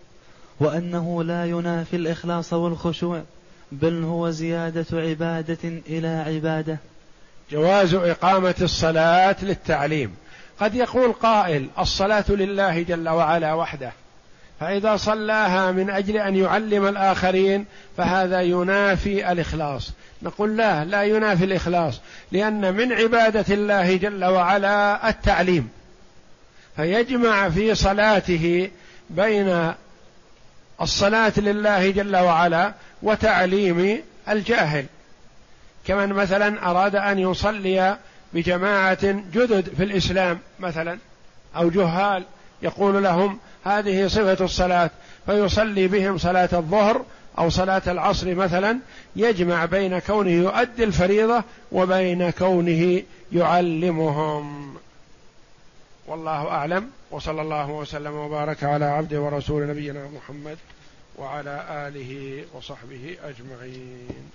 وأنه لا ينافي الإخلاص والخشوع بل هو زيادة عبادة إلى عبادة. جواز إقامة الصلاة للتعليم. قد يقول قائل الصلاة لله جل وعلا وحده. فإذا صلاها من أجل أن يعلم الآخرين فهذا ينافي الإخلاص. نقول لا لا ينافي الإخلاص لأن من عبادة الله جل وعلا التعليم. فيجمع في صلاته بين الصلاة لله جل وعلا وتعليم الجاهل. كمن مثلا أراد أن يصلي بجماعة جدد في الإسلام مثلا أو جهال يقول لهم هذه صفة الصلاة فيصلي بهم صلاة الظهر أو صلاة العصر مثلا يجمع بين كونه يؤدي الفريضة وبين كونه يعلمهم. والله أعلم وصلى الله وسلم وبارك على عبده ورسول نبينا محمد وعلى آله وصحبه أجمعين.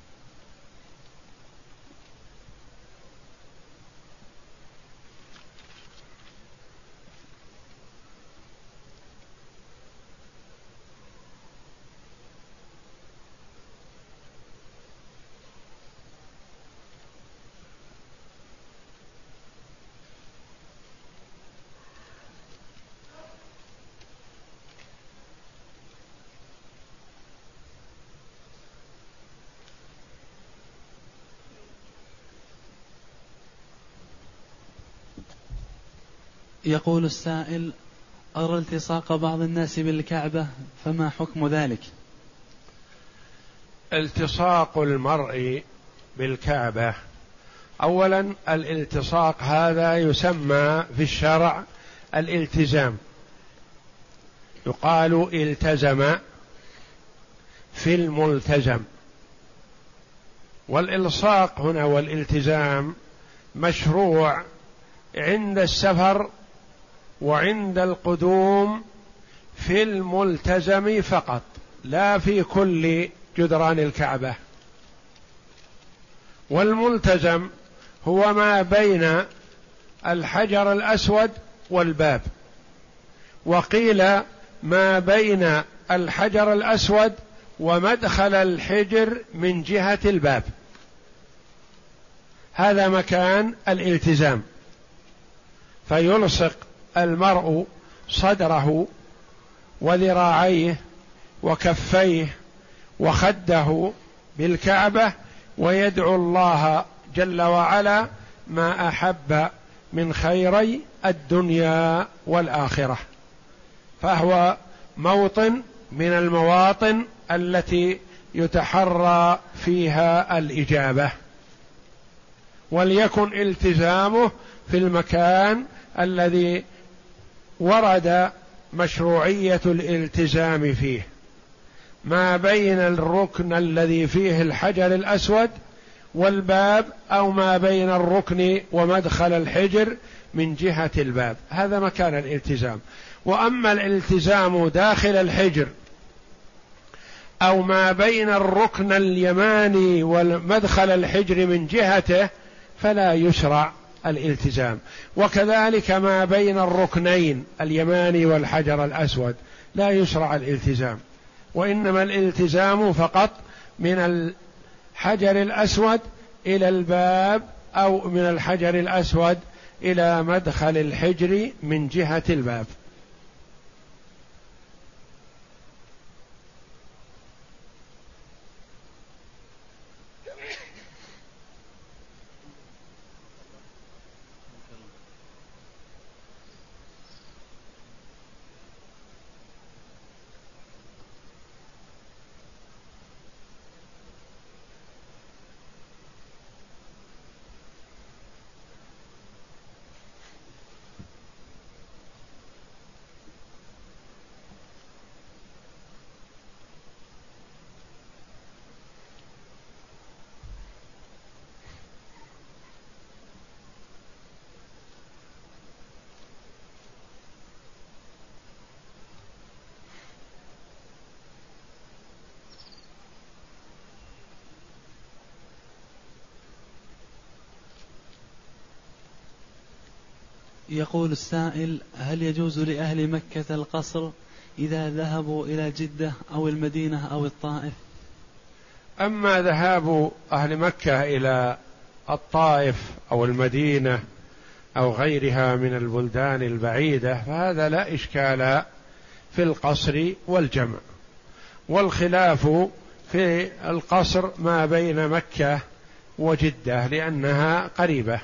يقول السائل أرى التصاق بعض الناس بالكعبة فما حكم ذلك؟ التصاق المرء بالكعبة. أولا الالتصاق هذا يسمى في الشرع الالتزام. يقال التزم في الملتزم. والإلصاق هنا والالتزام مشروع عند السفر وعند القدوم في الملتزم فقط لا في كل جدران الكعبة. والملتزم هو ما بين الحجر الأسود والباب. وقيل ما بين الحجر الأسود ومدخل الحجر من جهة الباب. هذا مكان الالتزام. فيلصق المرء صدره وذراعيه وكفيه وخده بالكعبة ويدعو الله جل وعلا ما أحب من خيري الدنيا والآخرة. فهو موطن من المواطن التي يتحرى فيها الإجابة. وليكن التزامه في المكان الذي ورد مشروعية الالتزام فيه. ما بين الركن الذي فيه الحجر الأسود والباب أو ما بين الركن ومدخل الحجر من جهة الباب. هذا مكان الالتزام. وأما الالتزام داخل الحجر أو ما بين الركن اليماني ومدخل الحجر من جهته فلا يشرع. الالتزام وكذلك ما بين الركنين اليماني والحجر الأسود لا يشرع الالتزام وإنما الالتزام فقط من الحجر الأسود إلى الباب أو من الحجر الأسود إلى مدخل الحجر من جهة الباب. يقول السائل هل يجوز لأهل مكة القصر إذا ذهبوا إلى جدة أو المدينة أو الطائف؟ أما ذهاب أهل مكة إلى الطائف أو المدينة أو غيرها من البلدان البعيدة فهذا لا إشكال في القصر والجمع. والخلاف في القصر ما بين مكة وجدة لأنها قريبة.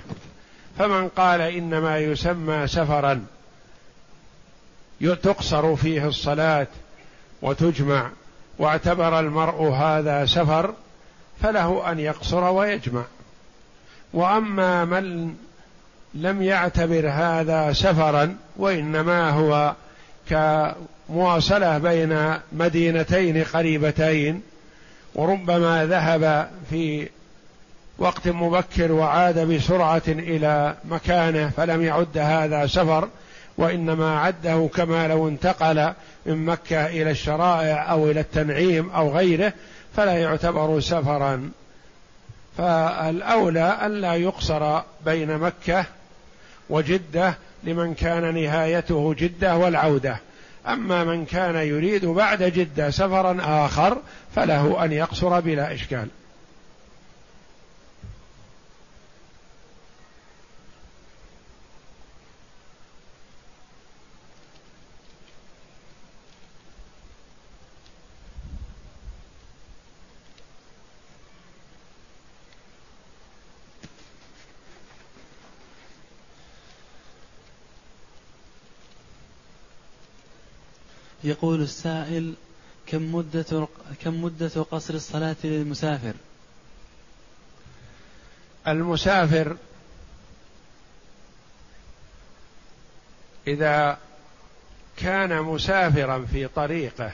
فمن قال إنما يسمى سفرا تقصر فيه الصلاة وتجمع واعتبر المرء هذا سفر فله أن يقصر ويجمع. وأما من لم يعتبر هذا سفرا وإنما هو كمواصلة بين مدينتين قريبتين وربما ذهب في وقت مبكر وعاد بسرعة إلى مكانه فلم يعد هذا سفر وإنما عده كما لو انتقل من مكة إلى الشرائع أو إلى التنعيم أو غيره فلا يعتبر سفرا. فالأولى ألا يقصر بين مكة وجدة لمن كان نهايته جدة والعودة. أما من كان يريد بعد جدة سفرا آخر فله أن يقصر بلا إشكال. يقول السائل كم مدة كم مدة قصر الصلاة للمسافر؟ المسافر إذا كان مسافرا في طريقه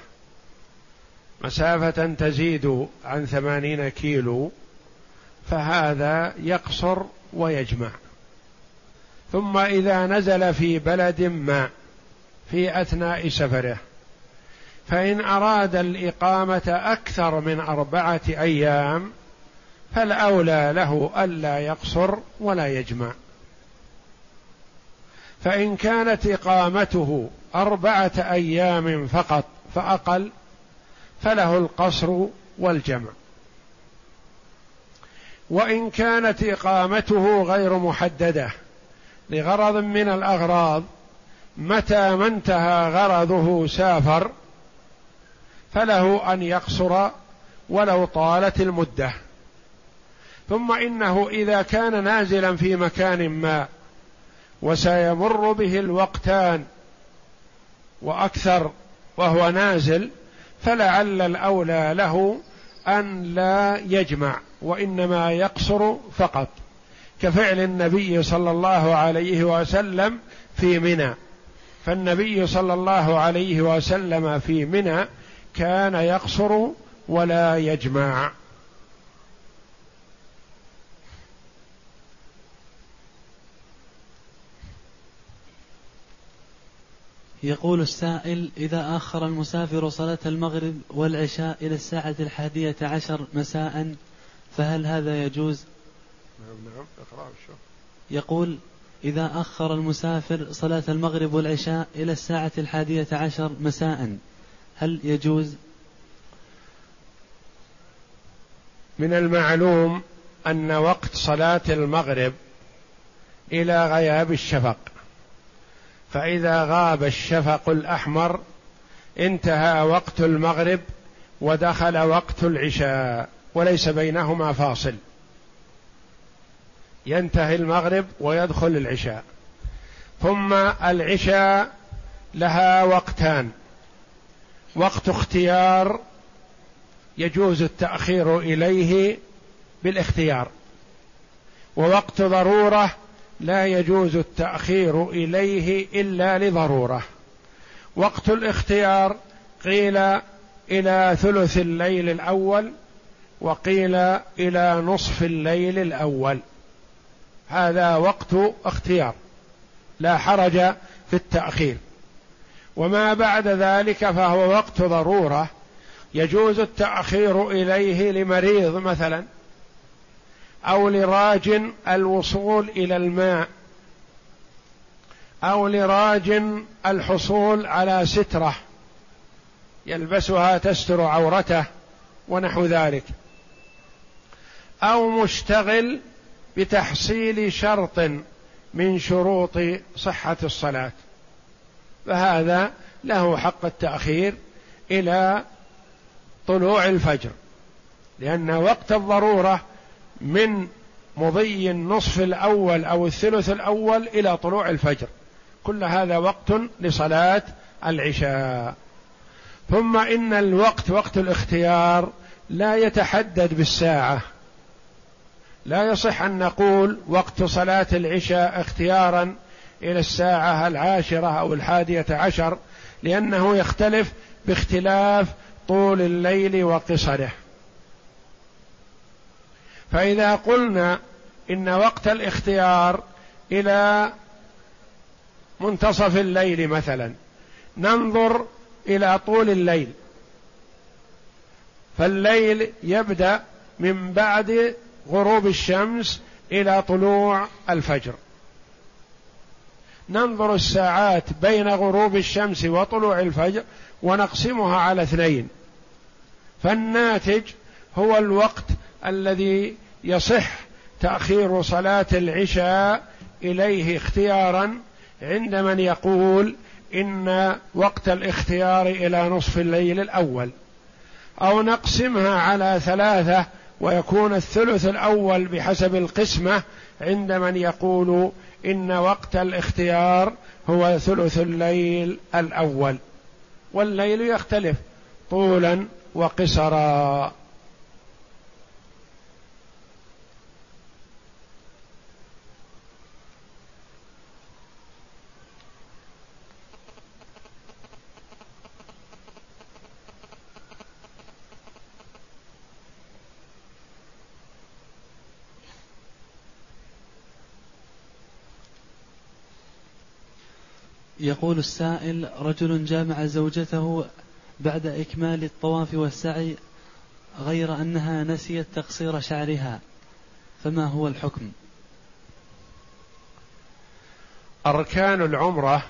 مسافة تزيد عن ثمانين كيلو فهذا يقصر ويجمع ثم إذا نزل في بلد ما في أثناء سفره فإن أراد الإقامة أكثر من أربعة أيام فالأولى له ألا يقصر ولا يجمع. فإن كانت إقامته أربعة أيام فقط فأقل فله القصر والجمع. وإن كانت إقامته غير محددة لغرض من الأغراض متى ما انتهى غرضه سافر فله أن يقصر ولو طالت المدة. ثم إنه إذا كان نازلا في مكان ما وسيمر به الوقتان وأكثر وهو نازل فلعل الأولى له أن لا يجمع وإنما يقصر فقط كفعل النبي صلى الله عليه وسلم في منى. فالنبي صلى الله عليه وسلم في منى كان يقصر ولا يجمع يقول السائل إذا أخر المسافر صلاة المغرب والعشاء إلى الساعة الحادية عشر مساء فهل هذا يجوز؟ نعم نعم اقرأ يقول إذا أخر المسافر صلاة المغرب والعشاء إلى الساعة الحادية عشر مساء هل يجوز؟ من المعلوم أن وقت صلاة المغرب إلى غياب الشفق. فإذا غاب الشفق الأحمر انتهى وقت المغرب ودخل وقت العشاء وليس بينهما فاصل. ينتهي المغرب ويدخل العشاء. ثم العشاء لها وقتان. وقت اختيار يجوز التأخير إليه بالاختيار ووقت ضرورة لا يجوز التأخير إليه إلا لضرورة. وقت الاختيار قيل إلى ثلث الليل الأول وقيل إلى نصف الليل الأول. هذا وقت اختيار لا حرج في التأخير. وما بعد ذلك فهو وقت ضرورة يجوز التأخير إليه لمريض مثلا أو لراج الوصول إلى الماء أو لراج الحصول على سترة يلبسها تستر عورته ونحو ذلك أو مشتغل بتحصيل شرط من شروط صحة الصلاة فهذا له حق التأخير إلى طلوع الفجر لأن وقت الضرورة من مضي النصف الأول أو الثلث الأول إلى طلوع الفجر. كل هذا وقت لصلاة العشاء. ثم إن الوقت وقت الاختيار لا يتحدد بالساعة. لا يصح أن نقول وقت صلاة العشاء اختيارا إلى الساعة العاشرة أو الحادية عشر لأنه يختلف باختلاف طول الليل وقصره. فإذا قلنا إن وقت الاختيار إلى منتصف الليل مثلا ننظر إلى طول الليل. فالليل يبدأ من بعد غروب الشمس إلى طلوع الفجر. ننظر الساعات بين غروب الشمس وطلوع الفجر ونقسمها على اثنين. فالناتج هو الوقت الذي يصح تأخير صلاة العشاء إليه اختيارا عند من يقول إن وقت الاختيار إلى نصف الليل الأول. أو نقسمها على ثلاثة ويكون الثلث الأول بحسب القسمة عند من يقول إن وقت الاختيار هو ثلث الليل الأول والليل يختلف طولا وقصرا. يقول السائل رجل جامع زوجته بعد إكمال الطواف والسعي غير أنها نسيت تقصير شعرها فما هو الحكم؟ أركان العمرة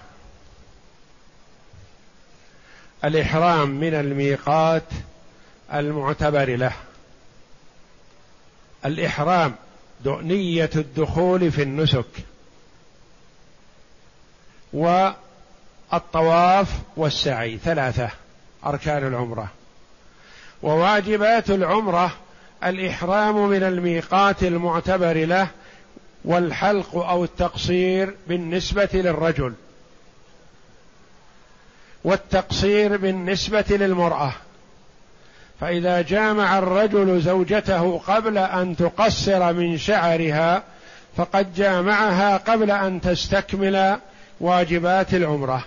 الإحرام من الميقات المعتبر له. الإحرام نية الدخول في النسك والطواف والسعي ثلاثة أركان العمرة. وواجبات العمرة الإحرام من الميقات المعتبر له والحلق أو التقصير بالنسبة للرجل. والتقصير بالنسبة للمرأة. فإذا جامع الرجل زوجته قبل أن تقصر من شعرها فقد جامعها قبل أن تستكمل واجبات العمرة.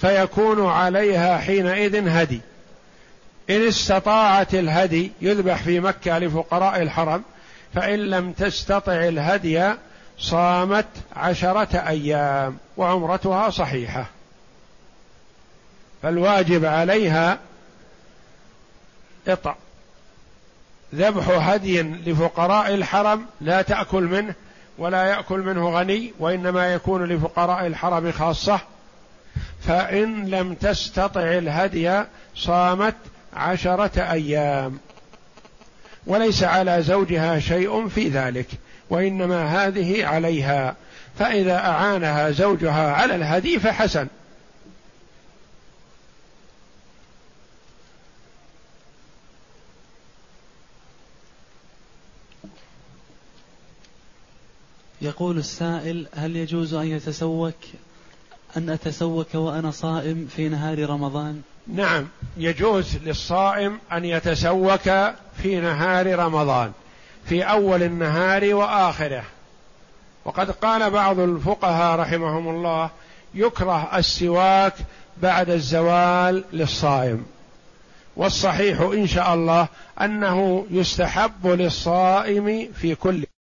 فيكون عليها حينئذ هدي. إن استطاعت الهدي يذبح في مكة لفقراء الحرم فإن لم تستطع الهدي صامت عشرة أيام وعمرتها صحيحة. فالواجب عليها إطع. ذبح هدي لفقراء الحرم لا تأكل منه ولا يأكل منه غني وإنما يكون لفقراء الحرم خاصة. فإن لم تستطع الهدي صامت عشرة أيام. وليس على زوجها شيء في ذلك وإنما هذه عليها. فإذا أعانها زوجها على الهدي فحسن. يقول السائل هل يجوز أن يتسوك؟ أن أتسوك وأنا صائم في نهار رمضان؟ نعم يجوز للصائم أن يتسوك في نهار رمضان في أول النهار وآخره. وقد قال بعض الفقهاء رحمهم الله يكره السواك بعد الزوال للصائم. والصحيح إن شاء الله أنه يستحب للصائم في كل